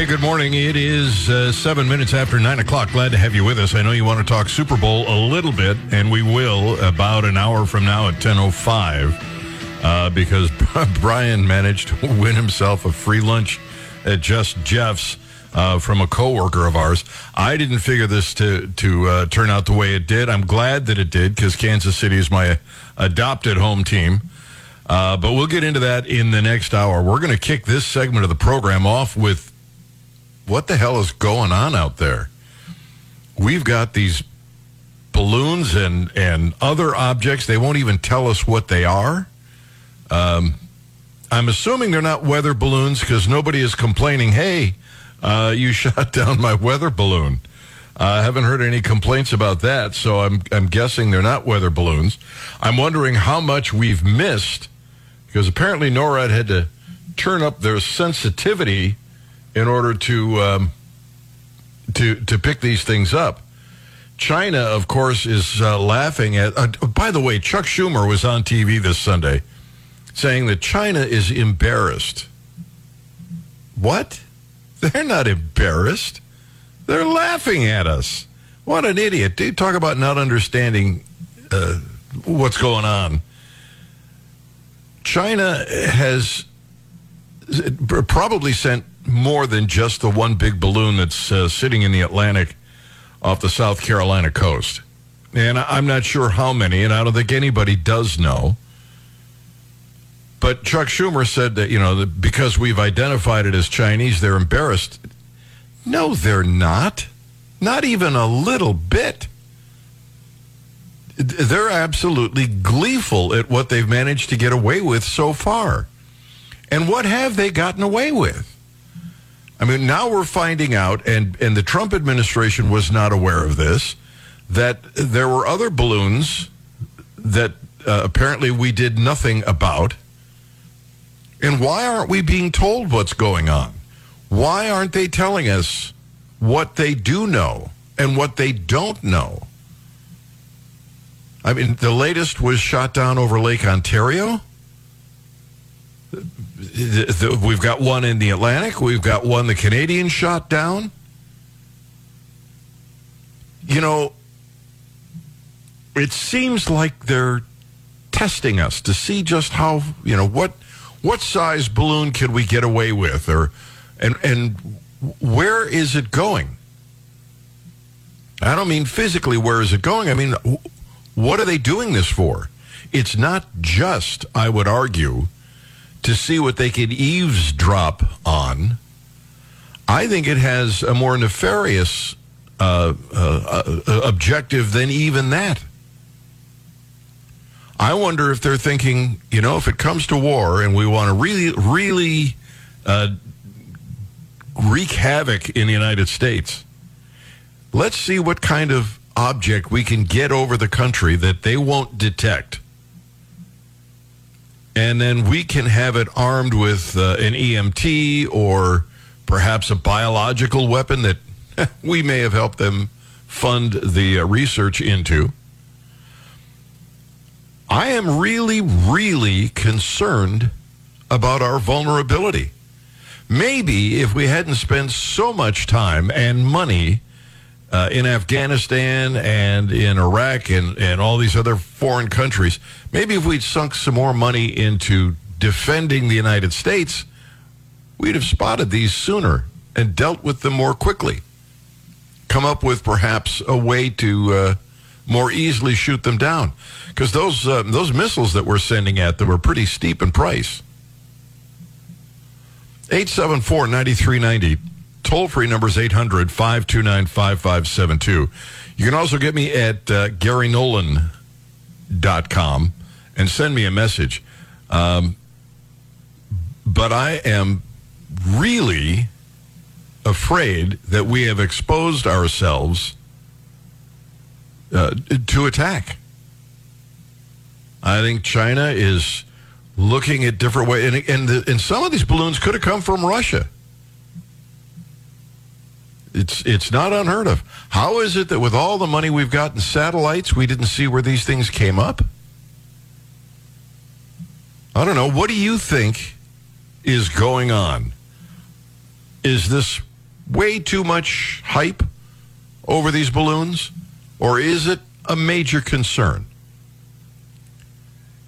Hey, good morning. It is uh, seven minutes after nine o'clock. Glad to have you with us. I know you want to talk Super Bowl a little bit, and we will about an hour from now at ten oh five, uh, because Brian managed to win himself a free lunch at Just Jeff's uh, from a coworker of ours. I didn't figure this to to uh, turn out the way it did. I'm glad that it did because Kansas City is my adopted home team. Uh, but we'll get into that in the next hour. We're going to kick this segment of the program off with what the hell is going on out there? We've got these balloons and, and other objects. They won't even tell us what they are. Um, I'm assuming they're not weather balloons because nobody is complaining, hey, uh, you shot down my weather balloon. Uh, I haven't heard any complaints about that, so I'm, I'm guessing they're not weather balloons. I'm wondering how much we've missed because apparently NORAD had to turn up their sensitivity in order to um, to to pick these things up. China, of course, is uh, laughing at. Uh, by the way, Chuck Schumer was on TV this Sunday saying that China is embarrassed. What? They're not embarrassed. They're laughing at us. What an idiot. Dude, talk about not understanding uh, what's going on. China has probably sent more than just the one big balloon that's uh, sitting in the Atlantic off the South Carolina coast. And I'm not sure how many, and I don't think anybody does know. But Chuck Schumer said that, you know, that because we've identified it as Chinese, they're embarrassed. No, they're not. Not even a little bit. They're absolutely gleeful at what they've managed to get away with so far. And what have they gotten away with? I mean, now we're finding out, and, and the Trump administration was not aware of this, that there were other balloons that uh, apparently we did nothing about. And why aren't we being told what's going on? Why aren't they telling us what they do know and what they don't know? I mean, the latest was shot down over Lake Ontario we've got one in the Atlantic. We've got one the Canadian shot down. You know, it seems like they're testing us to see just how you know what what size balloon can we get away with, or and and where is it going? I don't mean physically where is it going. I mean, what are they doing this for? It's not just, I would argue to see what they can eavesdrop on. I think it has a more nefarious uh, uh, uh, objective than even that. I wonder if they're thinking, you know, if it comes to war and we want to really, really uh, wreak havoc in the United States, let's see what kind of object we can get over the country that they won't detect and then we can have it armed with uh, an EMP or perhaps a biological weapon that we may have helped them fund the uh, research into. I am really, really concerned about our vulnerability. Maybe if we hadn't spent so much time and money uh, in Afghanistan and in Iraq and, and all these other foreign countries, maybe if we'd sunk some more money into defending the United States, we'd have spotted these sooner and dealt with them more quickly. Come up with perhaps a way to uh, more easily shoot them down. Because those, uh, those missiles that we're sending at them are pretty steep in price. 874 9390 Toll free number is 800 529 5572. You can also get me at uh, GaryNolan.com and send me a message. Um, but I am really afraid that we have exposed ourselves uh, to attack. I think China is looking at different ways, and, and, the, and some of these balloons could have come from Russia. It's it's not unheard of. How is it that with all the money we've got in satellites, we didn't see where these things came up? I don't know. What do you think is going on? Is this way too much hype over these balloons, or is it a major concern?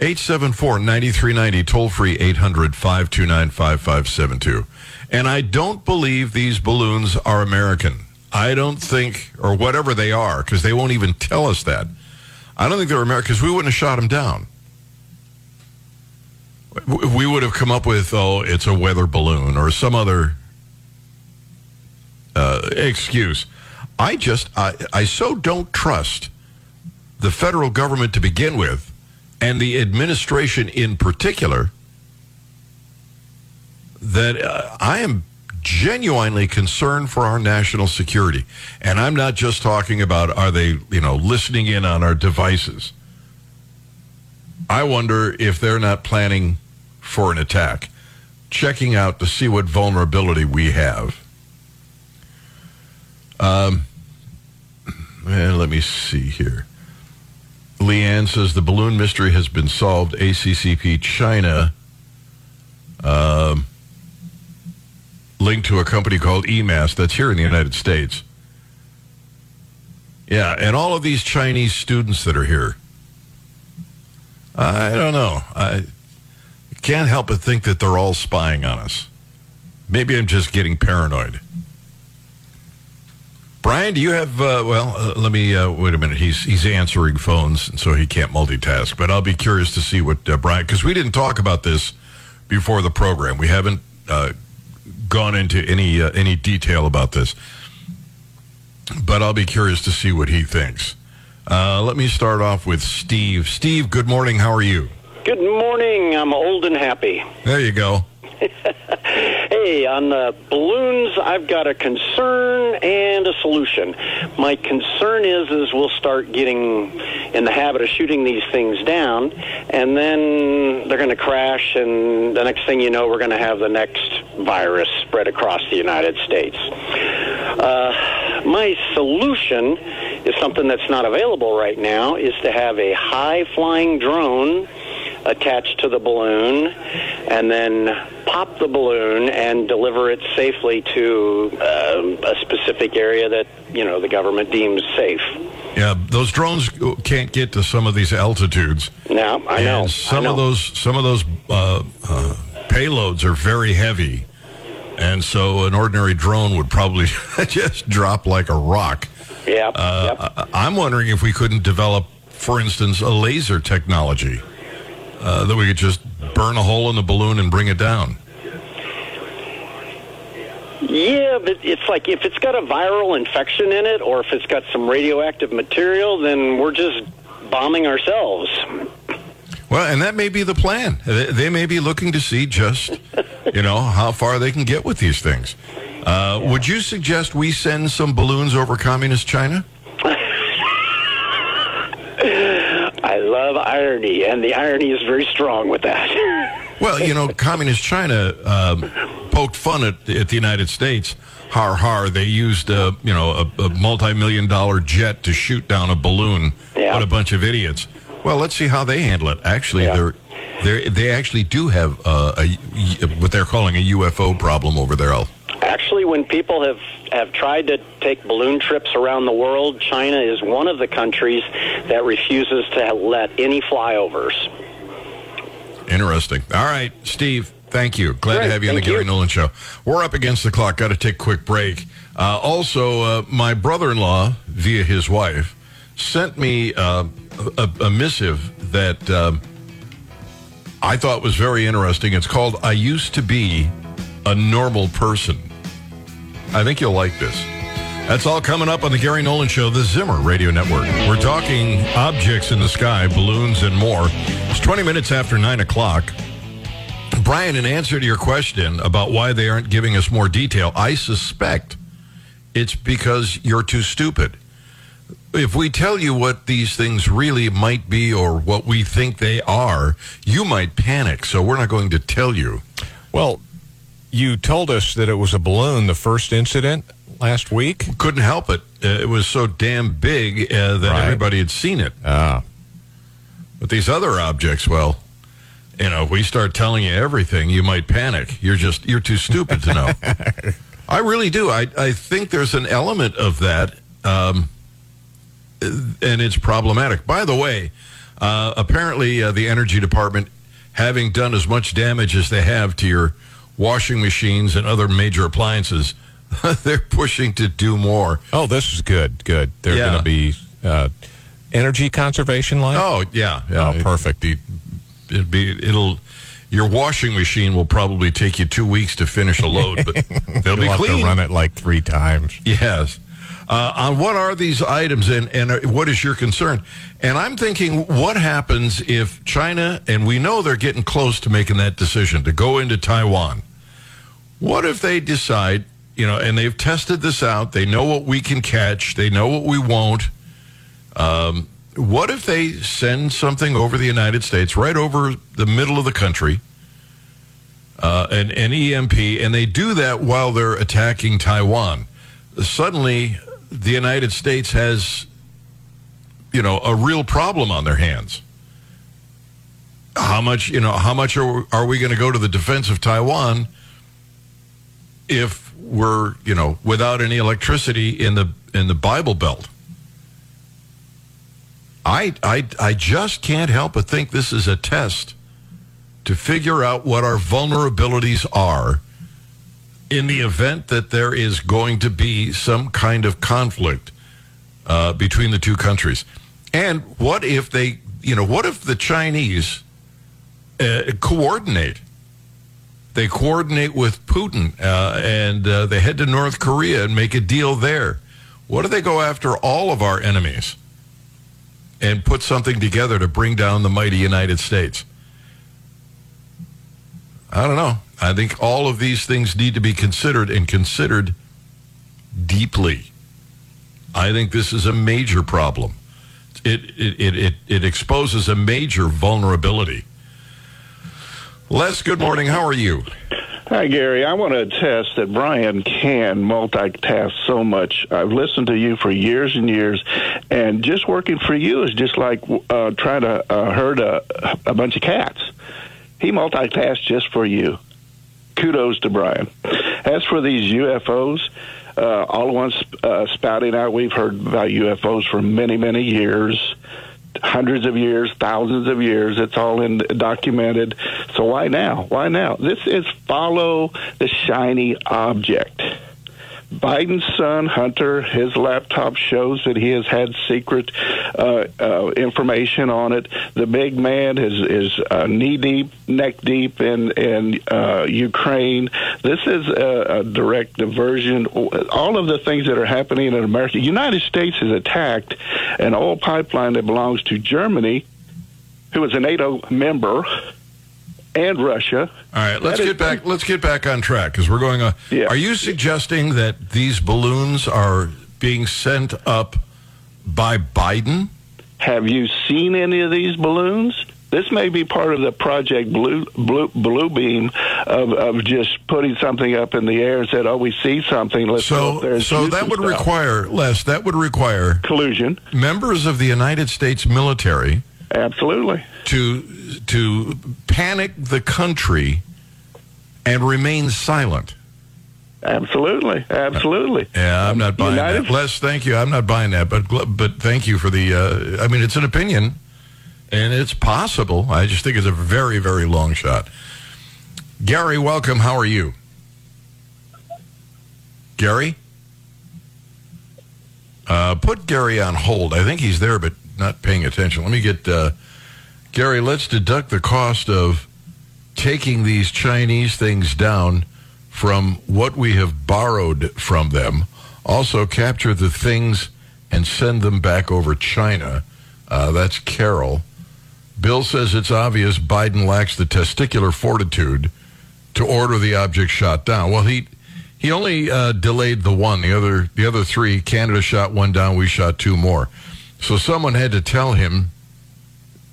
874 9390, toll free 800 529 5572. And I don't believe these balloons are American. I don't think, or whatever they are, because they won't even tell us that. I don't think they're American because we wouldn't have shot them down. We would have come up with, oh, it's a weather balloon or some other uh, excuse. I just, I, I so don't trust the federal government to begin with and the administration in particular that uh, I am genuinely concerned for our national security. And I'm not just talking about are they, you know, listening in on our devices. I wonder if they're not planning for an attack, checking out to see what vulnerability we have. Um, and let me see here. Leanne says the balloon mystery has been solved. ACCP China. Um, linked to a company called EMAS that's here in the United States. Yeah, and all of these Chinese students that are here. I don't know. I can't help but think that they're all spying on us. Maybe I'm just getting paranoid. Brian, do you have? Uh, well, uh, let me uh, wait a minute. He's he's answering phones, and so he can't multitask. But I'll be curious to see what uh, Brian, because we didn't talk about this before the program. We haven't uh, gone into any uh, any detail about this, but I'll be curious to see what he thinks. Uh, let me start off with Steve. Steve, good morning. How are you? Good morning. I'm old and happy. There you go. hey, on the balloons, I've got a concern and a solution. My concern is is we'll start getting in the habit of shooting these things down, and then they're going to crash, and the next thing you know, we're going to have the next virus spread across the United States. Uh, my solution is something that's not available right now is to have a high flying drone attached to the balloon and then pop the balloon and deliver it safely to uh, a specific area that you know the government deems safe. Yeah, those drones can't get to some of these altitudes. No, I know. some I know. of those some of those uh, uh, payloads are very heavy, and so an ordinary drone would probably just drop like a rock. Yeah. Uh, yep. I'm wondering if we couldn't develop, for instance, a laser technology uh, that we could just burn a hole in the balloon and bring it down. Yeah, but it's like if it's got a viral infection in it or if it's got some radioactive material, then we're just bombing ourselves. Well, and that may be the plan. They may be looking to see just, you know, how far they can get with these things. Uh, Would you suggest we send some balloons over communist China? Love irony, and the irony is very strong with that. Well, you know, communist China um, poked fun at, at the United States. Har har! They used a you know a, a multi-million dollar jet to shoot down a balloon. Yeah. What a bunch of idiots! Well, let's see how they handle it. Actually, Yeah. they're they they actually do have uh, a what they're calling a UFO problem over there. Al. Actually, when people have, have tried to take balloon trips around the world, China is one of the countries that refuses to let any flyovers. Interesting. All right, Steve. Thank you. Glad to have you on the Gary you. Nolan Show. We're up against the clock. Got to take a quick break. Uh, also, uh, my brother-in-law, via his wife, sent me uh, a, a missive that um, I thought was very interesting. It's called "I Used to Be a Normal Person." I think you'll like this. That's all coming up on the Gary Nolan Show, the Zimmer Radio Network. We're talking objects in the sky, balloons, and more. It's 20 minutes after 9 o'clock. Brian, in answer to your question about why they aren't giving us more detail, I suspect it's because you're too stupid. If we tell you what these things really might be or what we think they are, you might panic. So we're not going to tell you. Well, you told us that it was a balloon, the first incident last week. Couldn't help it. Uh, it was so damn big uh, that Right. everybody had seen it. Ah, But these other objects, well, you know, if we start telling you everything, you might panic. You're just you're too stupid to know. I really do. I, I think there's an element of that, um, and it's problematic. By the way, uh, apparently uh, the Energy Department, having done as much damage as they have to your washing machines and other major appliances, they're pushing to do more. Oh, this is good. Good. They're Yeah. going to be uh, energy conservation light. Oh yeah, yeah, Oh, perfect. It, it'd be it'll. Your washing machine will probably take you two weeks to finish a load, but they'll be You'll have clean. to run it like three times. Yes. Uh, on what are these items and, and what is your concern? And I'm thinking, what happens if China, and we know they're getting close to making that decision to go into Taiwan. What if they decide, you know, and they've tested this out, they know what we can catch, they know what we won't. Um, what if they send something over the United States, right over the middle of the country, uh, an, an EMP, and they do that while they're attacking Taiwan? Suddenly, the United States has, you know, a real problem on their hands. How much, you know, how much are, are we going to go to the defense of Taiwan if we're, you know, without any electricity in the in the Bible Belt? I, I, I just can't help but think this is a test to figure out what our vulnerabilities are in the event that there is going to be some kind of conflict uh, between the two countries. And what if they, you know, what if the Chinese uh, coordinate? They coordinate with Putin uh, and uh, they head to North Korea and make a deal there. What if they go after all of our enemies? and put something together to bring down the mighty United States. I don't know. I think all of these things need to be considered and considered deeply. I think this is a major problem. It it it it, it exposes a major vulnerability. Les, good morning. How are you? Hi, Gary. I want to attest that Brian can multitask so much. I've listened to you for years and years, and just working for you is just like uh, trying to uh, herd a, a bunch of cats. He multitasks just for you. Kudos to Brian. As for these UFOs, uh, all the ones uh, spouting out, we've heard about UFOs for many, many years hundreds of years, thousands of years. It's all in documented. So why now? Why now? This is follow the shiny object. Biden's son Hunter, his laptop shows that he has had secret uh, uh, information on it. The big man is is uh, knee deep, neck deep in in uh, Ukraine. This is a, a direct diversion. All of the things that are happening in America. The United States has attacked an oil pipeline that belongs to Germany, who is a NATO member, and Russia. All right, let's That get back. Let's get back on track because we're going on. Yeah. Are you suggesting that these balloons are being sent up by Biden? Have you seen any of these balloons? This may be part of the Project Blue Blue, Blue Beam of, of just putting something up in the air and said, "Oh, we see something. Let's go up there So, so that would stuff." require less. That would require collusion. members of the United States military Absolutely. to to panic the country and remain silent. Absolutely, absolutely. Yeah, I'm not buying United- that. Les, thank you. I'm not buying that, but but thank you for the. Uh, I mean, it's an opinion, and it's possible. I just think it's a very very long shot. Gary, welcome. How are you? Gary, uh, put Gary on hold. I think he's there, but not paying attention. Let me get uh, Gary. Let's deduct the cost of taking these Chinese things down from what we have borrowed from them. Also, capture the things and send them back over China. Uh, that's Carol. Bill says it's obvious Biden lacks the testicular fortitude to order the object shot down. Well, he he only uh, delayed the one. The other the other three, Canada shot one down. We shot two more. So someone had to tell him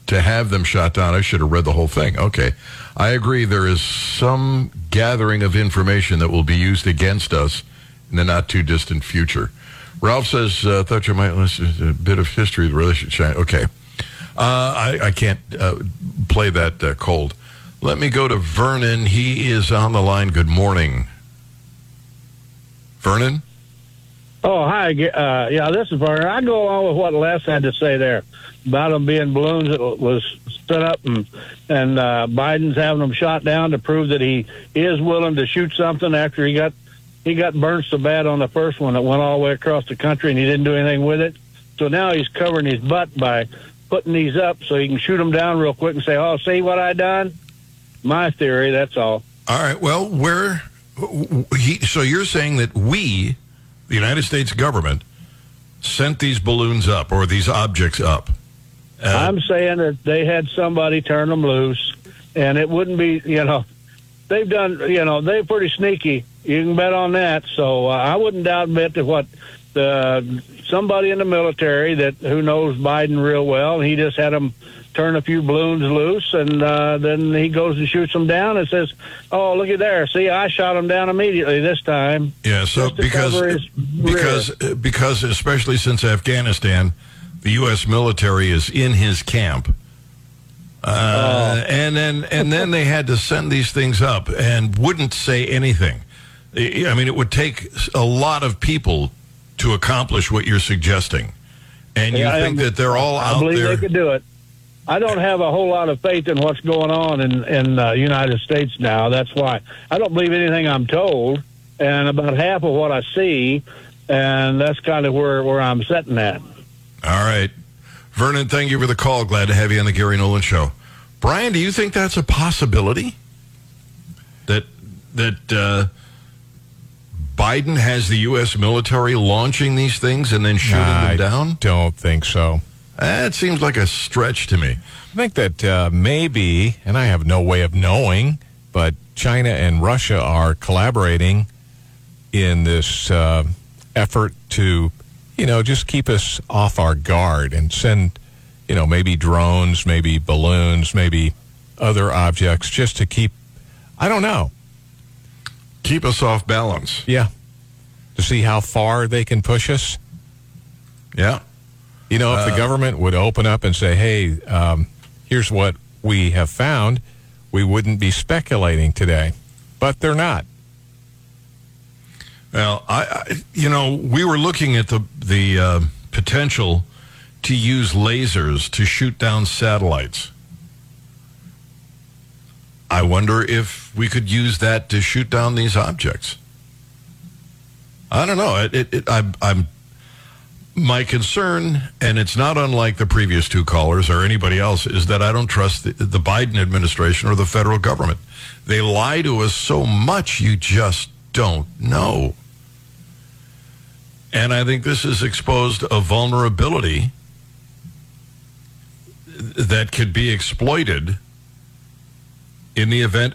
to have them shot down. I should have read the whole thing. Okay. I agree. There is some gathering of information that will be used against us in the not too distant future. Ralph says, uh, thought you might listen to a bit of history of the relationship. Okay. Uh, I, I can't uh, play that uh, cold. Let me go to Vernon. He is on the line. Good morning. Vernon? Oh, hi. Uh, yeah, this is Vernon. I go along with what Les had to say there about them being balloons that was set up, and and uh, Biden's having them shot down to prove that he is willing to shoot something after he got he got burned so bad on the first one that went all the way across the country, and he didn't do anything with it. So now he's covering his butt by putting these up so he can shoot them down real quick and say, "Oh, see what I done." My theory. That's all. All right. Well, where? He, so you're saying that we, the United States government, sent these balloons up or these objects up? Uh, I'm saying that they had somebody turn them loose, and it wouldn't be, you know, they've done, you know, they're pretty sneaky. You can bet on that. So uh, I wouldn't doubt bet that what the somebody in the military that who knows Biden real well, he just had them turn a few balloons loose, and uh, then he goes and shoots them down and says, "Oh, look at there! See, I shot him down immediately this time." Yeah, so because because rear. because especially since Afghanistan, the U.S. military is in his camp. Uh, oh. and then and then they had to send these things up and wouldn't say anything. I mean, it would take a lot of people to accomplish what you're suggesting, and you yeah, think that they're all I out believe there. They could do it. I don't have a whole lot of faith in what's going on in in the uh, United States now. That's why I don't believe anything I'm told, and about half of what I see, and that's kind of where where I'm sitting at. All right, Vernon, thank you for the call. Glad to have you on the Gary Nolan Show. Brian, do you think that's a possibility? That that uh, Biden has the U.S. military launching these things and then shooting them down? Don't think so. That seems like a stretch to me. I think that uh, maybe, and I have no way of knowing, but China and Russia are collaborating in this uh, effort to, you know, just keep us off our guard and send, you know, maybe drones, maybe balloons, maybe other objects just to keep, I don't know. Keep us off balance. Yeah. To see how far they can push us. Yeah. You know, if the uh, government would open up and say, hey, um, here's what we have found, we wouldn't be speculating today. But they're not. Well, I, I you know, we were looking at the the uh, potential to use lasers to shoot down satellites. I wonder if we could use that to shoot down these objects. I don't know. It, it, it, I'm, I'm my concern, and it's not unlike the previous two callers or anybody else, is that I don't trust the, the, Biden administration or the federal government. They lie to us so much, you just don't know. And I think this has exposed a vulnerability that could be exploited in the event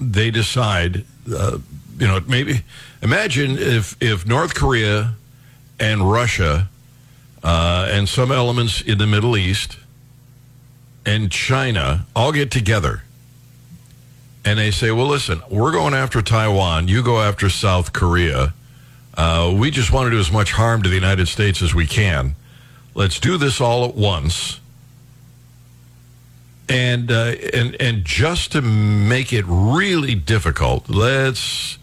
they decide, uh, you know, maybe imagine if, if North Korea and Russia uh, and some elements in the Middle East and China all get together and they say, well, listen, we're going after Taiwan, you go after South Korea. Uh, we just want to do as much harm to the United States as we can. Let's do this all at once. And, uh, and, and just to make it really difficult, let's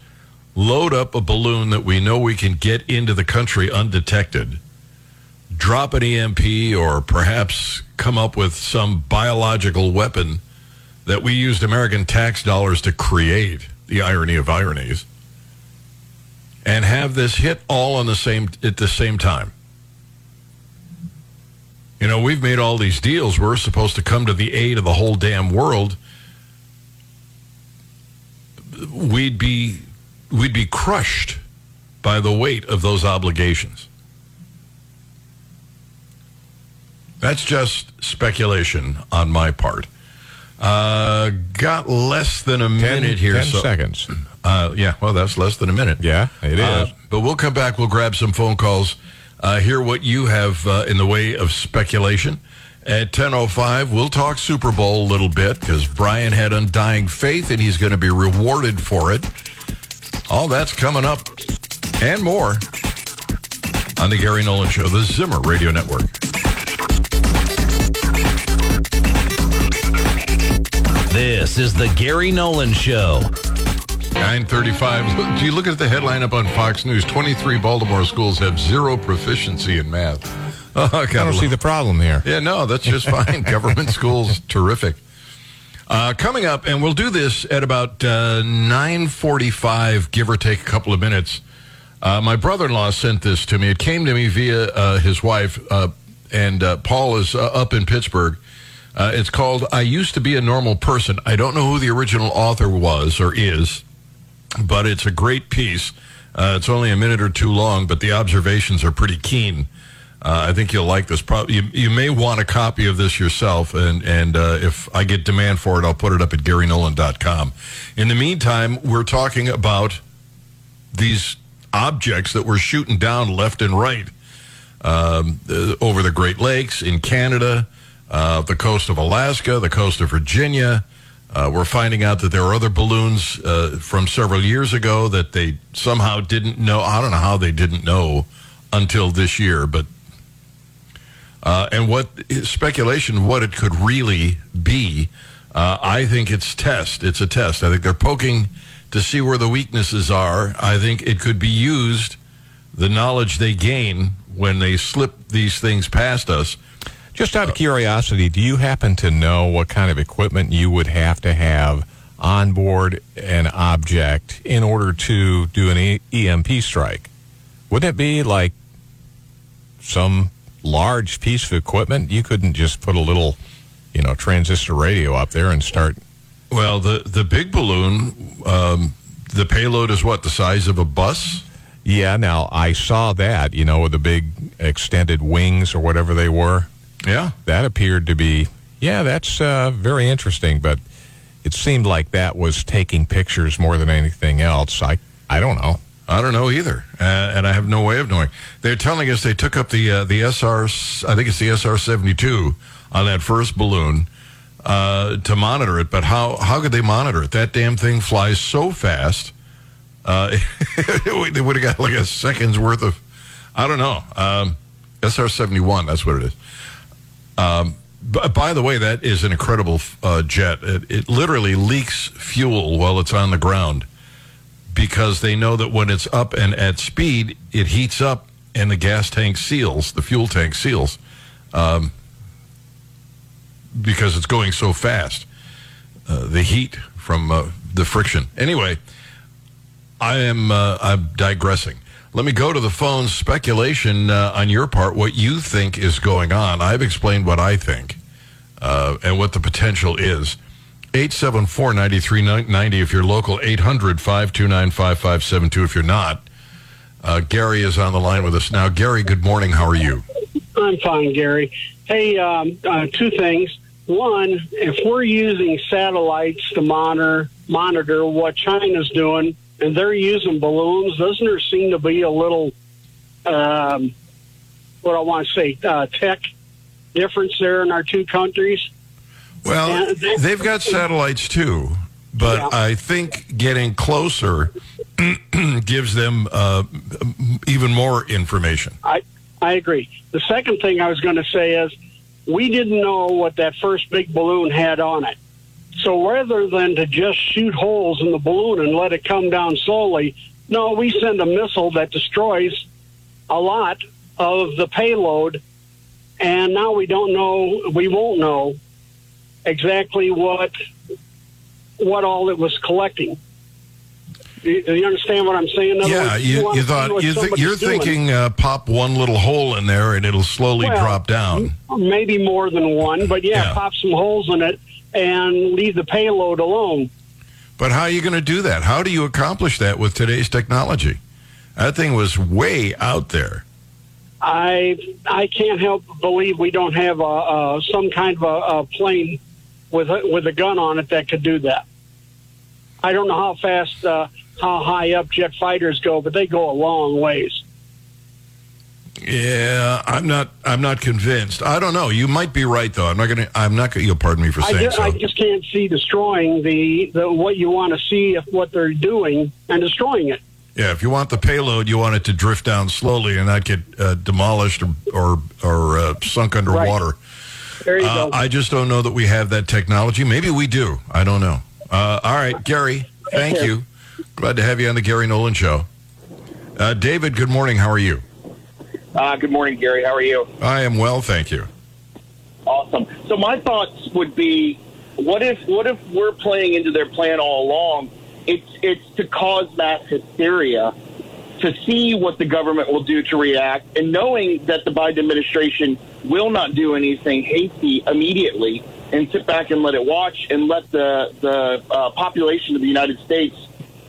load up a balloon that we know we can get into the country undetected, drop an EMP, or perhaps come up with some biological weapon that we used American tax dollars to create, the irony of ironies, and have this hit all on the same at the same time. You know, we've made all these deals. We're supposed to come to the aid of the whole damn world. We'd be we'd be crushed by the weight of those obligations. That's just speculation on my part. Uh, got less than a ten, minute here. Ten so, seconds. Uh, yeah, well, that's less than a minute. Yeah, it uh. Uh, but we'll come back. We'll grab some phone calls. Uh, hear what you have uh, in the way of speculation. At 10.05, we'll talk Super Bowl a little bit because Brian had undying faith and he's going to be rewarded for it. All that's coming up and more on the Gary Nolan Show, the Zimmer Radio Network. This is the Gary Nolan Show. 935. Do you look at the headline up on Fox News? 23 Baltimore schools have zero proficiency in math. Oh, I don't see the problem here. Yeah, no, that's just fine. Government schools, terrific. Uh, coming up, and we'll do this at about uh, 9.45, give or take a couple of minutes. Uh, my brother-in-law sent this to me. It came to me via uh, his wife, uh, and uh, Paul is uh, up in Pittsburgh. Uh, it's called I Used to Be a Normal Person. I don't know who the original author was or is, but it's a great piece. Uh, it's only a minute or two long, but the observations are pretty keen. Uh, I think you'll like this. Probably you, you may want a copy of this yourself, and and uh, if I get demand for it, I'll put it up at GaryNolan.com. In the meantime, we're talking about these objects that we're shooting down left and right um, over the Great Lakes in Canada, uh, the coast of Alaska, the coast of Virginia. Uh, we're finding out that there are other balloons uh, from several years ago that they somehow didn't know. I don't know how they didn't know until this year, but uh, and what speculation what it could really be. Uh, I think it's test. It's a test. I think they're poking to see where the weaknesses are. I think it could be used. The knowledge they gain when they slip these things past us. Just out of curiosity, do you happen to know what kind of equipment you would have to have on board an object in order to do an e- EMP strike? Wouldn't it be like some large piece of equipment? You couldn't just put a little, you know, transistor radio up there and start. Well, the the big balloon, um, the payload is what the size of a bus. Yeah, now I saw that, you know, with the big extended wings or whatever they were. Yeah, That appeared to be, yeah, that's uh, very interesting, but it seemed like that was taking pictures more than anything else. I, I don't know. I don't know either, uh, and I have no way of knowing. They're telling us they took up the uh, the SR, I think it's the SR seventy two on that first balloon uh, to monitor it. But how how could they monitor it? That damn thing flies so fast. Uh, they would have got like a second's worth of. I don't know. Um, SR seventy one. That's what it is. Um, b- by the way, that is an incredible uh, jet. It, it literally leaks fuel while it's on the ground because they know that when it's up and at speed, it heats up and the gas tank seals, the fuel tank seals, um, because it's going so fast. Uh, the heat from uh, the friction. Anyway, I am uh, I'm digressing. Let me go to the phone. Speculation uh, on your part. What you think is going on? I've explained what I think uh, and what the potential is. 874-9390 if you're local, 800-529-5572 if you're not. Uh, Gary is on the line with us now. Gary, good morning. How are you? I'm fine, Gary. Hey, um, uh, two things. One, if we're using satellites to monitor monitor what China's doing, and they're using balloons, doesn't there seem to be a little, um, what I want to say, uh, tech difference there in our two countries? Well, they- they've got satellites too, but Yeah. I think getting closer gives them uh, even more information. I I agree. The second thing I was going to say is we didn't know what that first big balloon had on it. So rather than to just shoot holes in the balloon and let it come down slowly, no, we send a missile that destroys a lot of the payload and now we don't know we won't know exactly what what all it was collecting. You, you understand what I'm saying? Other Yeah, words, you, wanna you thought you somebody's you're doing. thinking uh, pop one little hole in there and it'll slowly Well, drop down. maybe more than one, but yeah, Yeah. pop some holes in it and leave the payload alone. But how are you going to do that? How do you accomplish that with today's technology? That thing was way out there. I I can't help but believe we don't have a, a some kind of a, a plane with a, with a gun on it that could do that. I don't know how fast, uh, how high up jet fighters go, but they go a long ways. Yeah, I'm not. I'm not convinced. I don't know. You might be right, though. I'm not to. I'm not. Gonna, you'll pardon me for I saying just, so. I just can't see destroying the, the what you want to see if what they're doing and destroying it. Yeah, if you want the payload, you want it to drift down slowly and not get uh, demolished or or, or uh, sunk underwater. There you Uh, go. I just don't know that we have that technology. Maybe we do. I don't know. Uh, all right, Gary. Thank you. Glad to have you on the Gary Nolan Show. Uh, David, good morning. How are you? Uh, good morning, Gary. How are you? I am well, thank you. Awesome. So my thoughts would be, what if what if we're playing into their plan all along? It's it's to cause mass hysteria, to see what the government will do to react, and knowing that the Biden administration will not do anything hasty immediately, and sit back and let it watch and let the the uh, population of the United States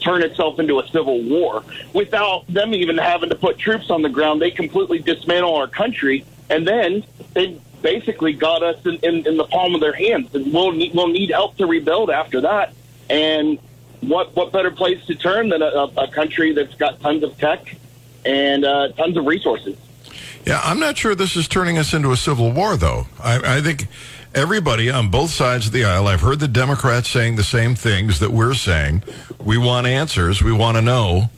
turn itself into a civil war without them even having to put troops on the ground. They completely dismantle our country, and then they basically got us in, in, in the palm of their hands. And we'll need, we'll need help to rebuild after that. And what what better place to turn than a, a country that's got tons of tech and uh, tons of resources? Yeah, I'm not sure this is turning us into a civil war, though. I, I think everybody on both sides of the aisle, I've heard the Democrats saying the same things that we're saying. We want answers. We want to know.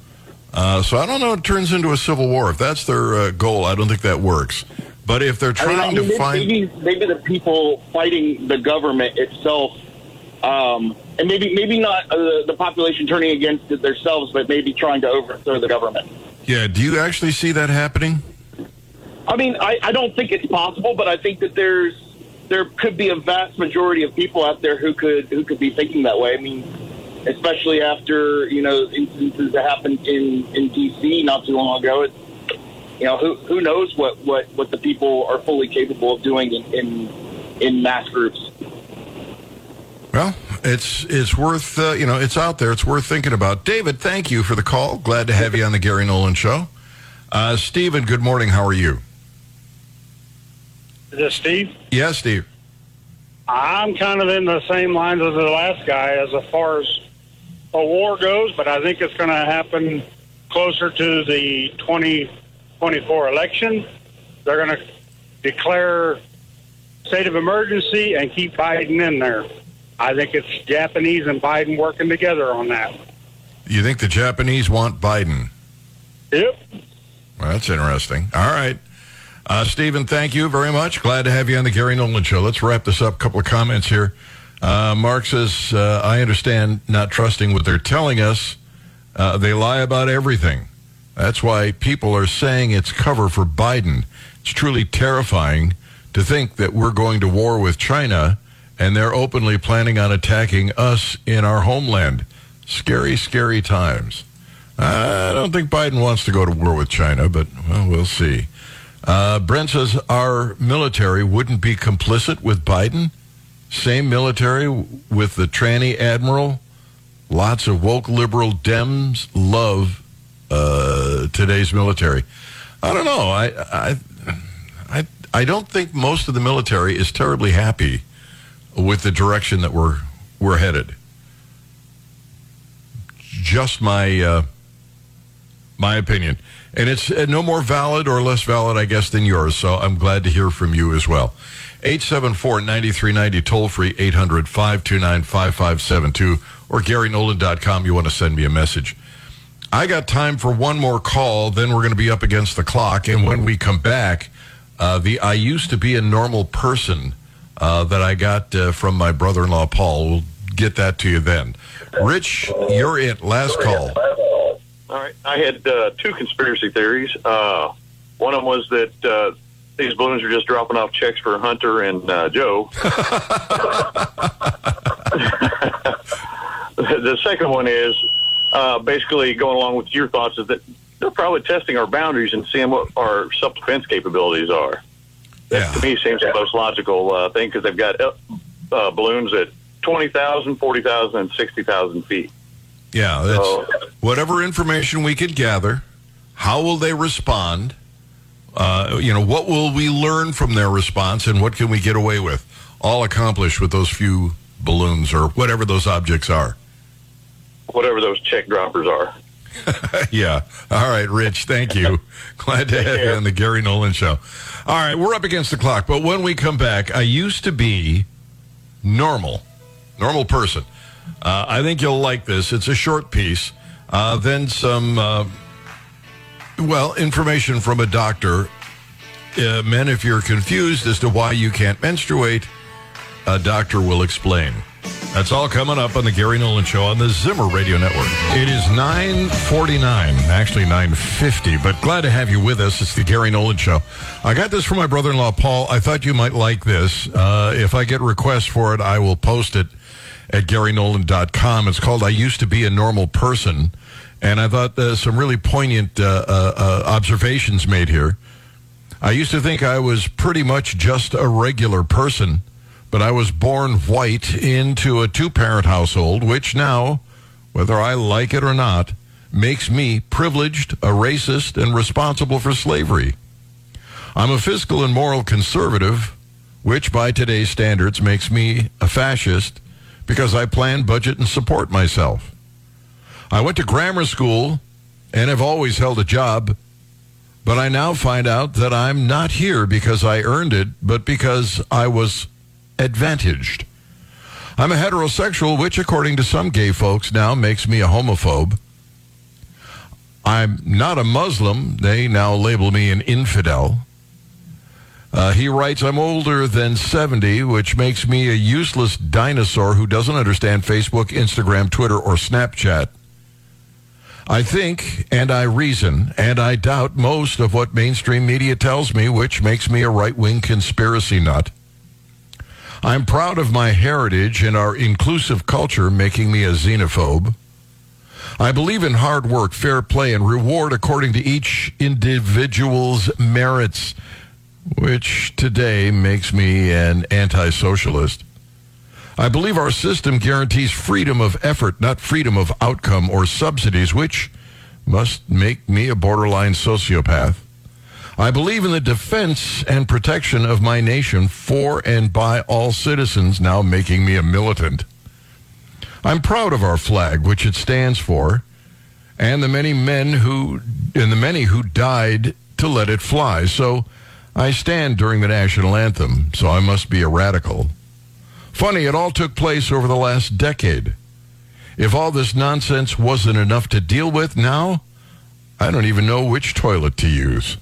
Uh, so I don't know. It turns into a civil war. If that's their uh, goal, I don't think that works. But if they're trying I mean, I mean, to find, maybe maybe the people fighting the government itself, um, and maybe maybe not uh, the population turning against it themselves, but maybe trying to overthrow the government. yeah, do you actually see that happening? I mean, I, I don't think it's possible, but I think that there's there could be a vast majority of people out there who could who could be thinking that way. I mean, especially after you know instances that happened in in D.C. not too long ago. It, you know, who who knows what what what the people are fully capable of doing in in, in mass groups. Well, it's it's worth uh, you know it's out there. It's worth thinking about. David, thank you for the call. Glad to have you on the Gary Nolan Show. Uh, Stephen, good morning. How are you? Is this Steve? Yes, Steve. I'm kind of in the same lines as the last guy as far as a war goes, but I think it's going to happen closer to the 2024 election. They're going to declare state of emergency and keep Biden in there. I think it's Japanese and Biden working together on that. You think the Japanese want Biden? Yep. Well, that's interesting. All right. Uh, Stephen, thank you very much. Glad to have you on the Gary Nolan Show. Let's wrap this up. A couple of comments here. Uh, Mark says, uh, I understand not trusting what they're telling us. Uh, they lie about everything. That's why people are saying it's cover for Biden. It's truly terrifying to think that we're going to war with China and they're openly planning on attacking us in our homeland. Scary, scary times. I don't think Biden wants to go to war with China, but well, we'll see. Uh, Brent says our military wouldn't be complicit with Biden. Same military with the tranny admiral. Lots of woke liberal Dems love uh, today's military. I don't know. I, I I I don't think most of the military is terribly happy with the direction that we're we're headed. Just my uh, my opinion. And it's uh, no more valid or less valid, I guess, than yours. So I'm glad to hear from you as well. 874-9390, toll free, 800-529-5572, or GaryNolan.com. You want to send me a message. I got time for one more call. Then we're going to be up against the clock. And when we come back, uh, the I used to be a normal person uh, that I got uh, from my brother-in-law, Paul. We'll get that to you then. Rich, you're it. Last call. All right. I had uh, two conspiracy theories. Uh, one of them was that uh, these balloons are just dropping off checks for Hunter and uh, Joe. the second one is uh, basically going along with your thoughts is that they're probably testing our boundaries and seeing what our self defense capabilities are. That Yeah. to me seems the most logical uh, thing because they've got uh, uh, balloons at 20,000, 40,000, and 60,000 feet. Yeah, that's So- whatever information we could gather. How will they respond? Uh, you know, what will we learn from their response, and what can we get away with? All accomplished with those few balloons or whatever those objects are. Whatever those check droppers are. yeah. All right, Rich. Thank you. Glad to have you on the Gary Nolan Show. All right, we're up against the clock, but when we come back, I used to be normal, normal person. Uh, I think you'll like this. It's a short piece. Uh, then some, uh, well, information from a doctor. Uh, men, if you're confused as to why you can't menstruate, a doctor will explain. That's all coming up on the Gary Nolan Show on the Zimmer Radio Network. It is 9.49, actually 9.50, but glad to have you with us. It's the Gary Nolan Show. I got this from my brother-in-law, Paul. I thought you might like this. Uh, if I get requests for it, I will post it at GaryNolan.com. It's called I Used to Be a Normal Person. And I thought uh, some really poignant uh, uh, uh observations made here. I used to think I was pretty much just a regular person but I was born white into a two parent household, which now, whether I like it or not, makes me privileged, a racist, and responsible for slavery. I'm a fiscal and moral conservative, which by today's standards makes me a fascist because I plan, budget, and support myself. I went to grammar school and have always held a job, but I now find out that I'm not here because I earned it, but because I was advantaged. I'm a heterosexual, which, according to some gay folks, now makes me a homophobe. I'm not a Muslim. They now label me an infidel. Uh, he writes, I'm older than 70, which makes me a useless dinosaur who doesn't understand Facebook, Instagram, Twitter, or Snapchat. I think and I reason, and I doubt most of what mainstream media tells me, which makes me a right wing conspiracy nut. I'm proud of my heritage and our inclusive culture making me a xenophobe. I believe in hard work, fair play, and reward according to each individual's merits, which today makes me an anti socialist. I believe our system guarantees freedom of effort, not freedom of outcome or subsidies, which must make me a borderline sociopath. I believe in the defense and protection of my nation for and by all citizens, now making me a militant. I'm proud of our flag, which it stands for, and the many men who and the many who died to let it fly. So I stand during the national anthem, so I must be a radical. Funny, it all took place over the last decade. If all this nonsense wasn't enough to deal with now, I don't even know which toilet to use.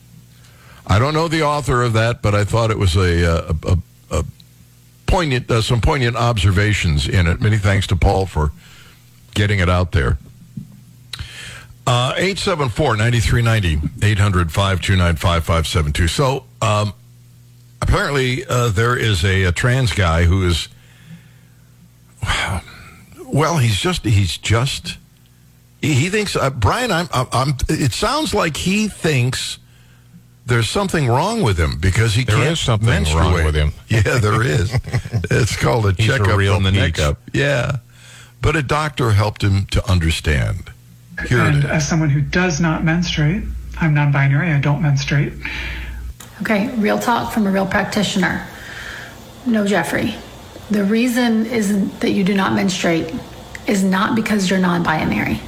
I don't know the author of that, but I thought it was a, uh, a, a, a poignant, uh, some poignant observations in it. Many thanks to Paul for getting it out there. Uh, 874 9390 800 529 5572. So, um, apparently, uh, there is a, a, trans guy who is, well, he's just, he's just, he, he thinks, uh, Brian, I'm, I'm, it sounds like he thinks there's something wrong with him because he there can't is something menstruate. wrong with him. Yeah, there is. it's called a He's checkup a real from the neek. up. Yeah, but a doctor helped him to understand. Here and it is. as someone who does not menstruate, I'm non-binary. I don't menstruate. Okay, real talk from a real practitioner. No, Jeffrey. The reason is that you do not menstruate is not because you're non-binary.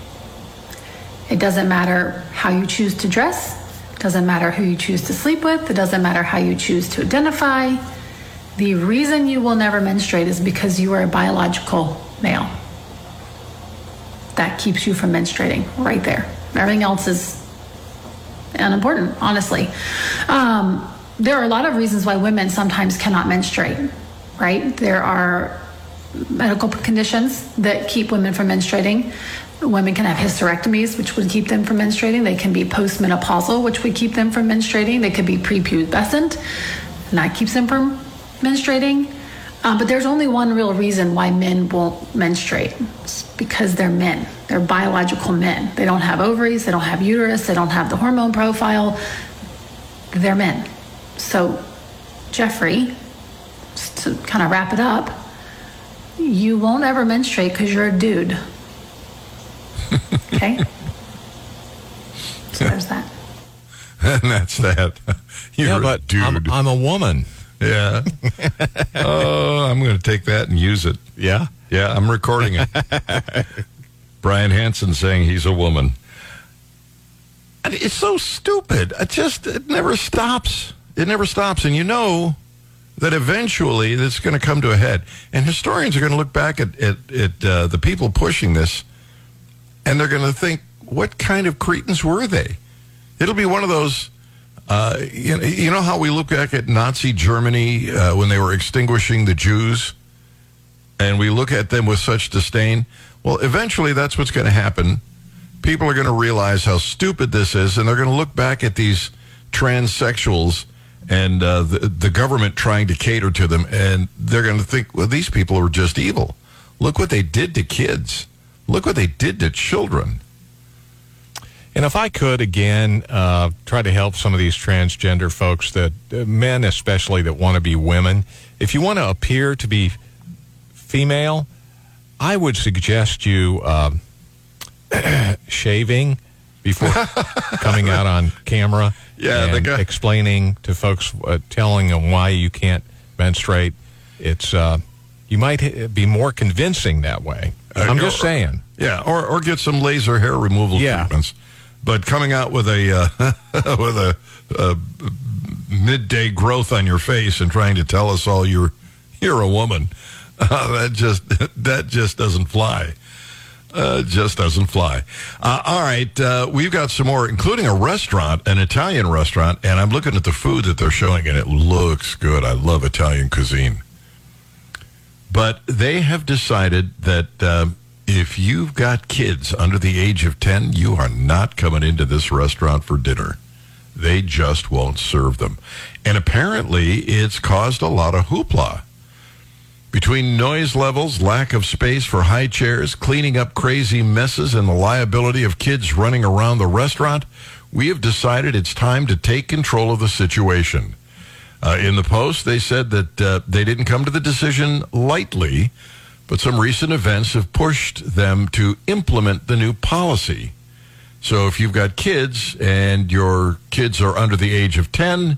It doesn't matter how you choose to dress. It doesn't matter who you choose to sleep with. It doesn't matter how you choose to identify. The reason you will never menstruate is because you are a biological male. That keeps you from menstruating right there. Everything else is unimportant, honestly. Um, there are a lot of reasons why women sometimes cannot menstruate, right? There are medical conditions that keep women from menstruating. Women can have hysterectomies, which would keep them from menstruating. They can be postmenopausal, which would keep them from menstruating. They could be prepubescent, and that keeps them from menstruating. Um, but there's only one real reason why men won't menstruate. It's because they're men. They're biological men. They don't have ovaries, they don't have uterus, they don't have the hormone profile. They're men. So, Jeffrey, just to kind of wrap it up, you won't ever menstruate because you're a dude. Okay? so there's that. and that's that. You're yeah, a but dude. I'm, I'm a woman. Yeah. oh, I'm going to take that and use it. Yeah. Yeah, I'm recording it. Brian Hansen saying he's a woman. It's so stupid. It just it never stops. It never stops, and you know that eventually it's going to come to a head. And historians are going to look back at at, at uh, the people pushing this, and they're going to think, "What kind of cretins were they?" It'll be one of those. Uh, you, know, you know how we look back at Nazi Germany uh, when they were extinguishing the Jews? and we look at them with such disdain, well, eventually that's what's going to happen. People are going to realize how stupid this is, and they're going to look back at these transsexuals and uh, the, the government trying to cater to them, and they're going to think, well, these people are just evil. Look what they did to kids. Look what they did to children. And if I could again uh, try to help some of these transgender folks, that uh, men especially that want to be women, if you want to appear to be female, I would suggest you uh, shaving before coming out on camera. Yeah, the and guy- explaining to folks, uh, telling them why you can't menstruate. It's uh, you might be more convincing that way. I'm just saying. Yeah, or or get some laser hair removal Yeah. treatments. But coming out with a uh, with a, a midday growth on your face and trying to tell us all you're you're a woman, uh, that just that just doesn't fly. Uh, just doesn't fly. Uh, all right, uh, we've got some more, including a restaurant, an Italian restaurant, and I'm looking at the food that they're showing, and it looks good. I love Italian cuisine. But they have decided that um, if you've got kids under the age of 10, you are not coming into this restaurant for dinner. They just won't serve them. And apparently, it's caused a lot of hoopla. Between noise levels, lack of space for high chairs, cleaning up crazy messes, and the liability of kids running around the restaurant, we have decided it's time to take control of the situation. Uh, in the Post, they said that uh, they didn't come to the decision lightly, but some recent events have pushed them to implement the new policy. So if you've got kids and your kids are under the age of 10,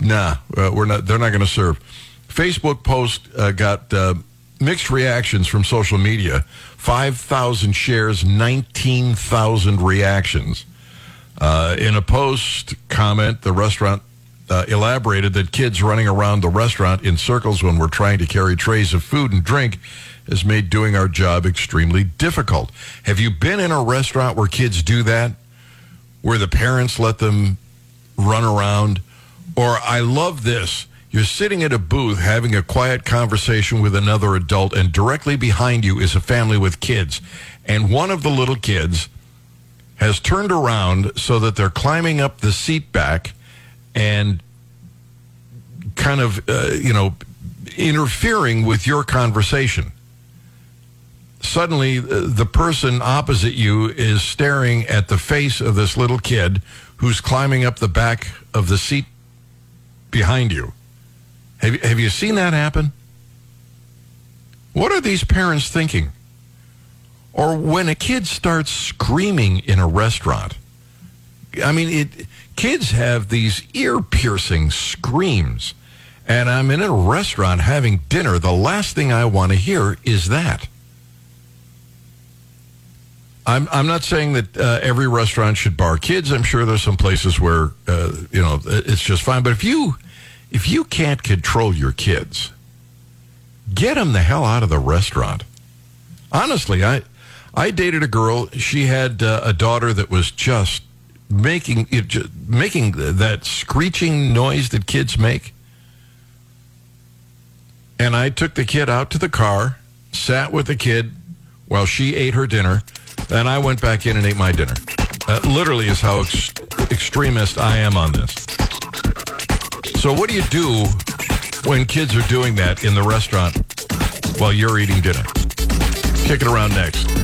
nah, uh, we're not, they're not going to serve. Facebook post uh, got uh, mixed reactions from social media 5,000 shares, 19,000 reactions. Uh, in a post comment, the restaurant uh, elaborated that kids running around the restaurant in circles when we're trying to carry trays of food and drink has made doing our job extremely difficult. Have you been in a restaurant where kids do that? Where the parents let them run around? Or I love this. You're sitting at a booth having a quiet conversation with another adult, and directly behind you is a family with kids. And one of the little kids has turned around so that they're climbing up the seat back and kind of, uh, you know, interfering with your conversation. Suddenly, uh, the person opposite you is staring at the face of this little kid who's climbing up the back of the seat behind you. Have, have you seen that happen? What are these parents thinking? Or when a kid starts screaming in a restaurant, I mean, it, kids have these ear piercing screams. And I'm in a restaurant having dinner. The last thing I want to hear is that. I'm, I'm not saying that uh, every restaurant should bar kids. I'm sure there's some places where, uh, you know, it's just fine. But if you, if you can't control your kids, get them the hell out of the restaurant. Honestly, I, I dated a girl. She had uh, a daughter that was just making it, making that screeching noise that kids make. And I took the kid out to the car, sat with the kid while she ate her dinner. and I went back in and ate my dinner. Uh, literally is how ex- extremist I am on this. So what do you do when kids are doing that in the restaurant while you're eating dinner? Kick it around next.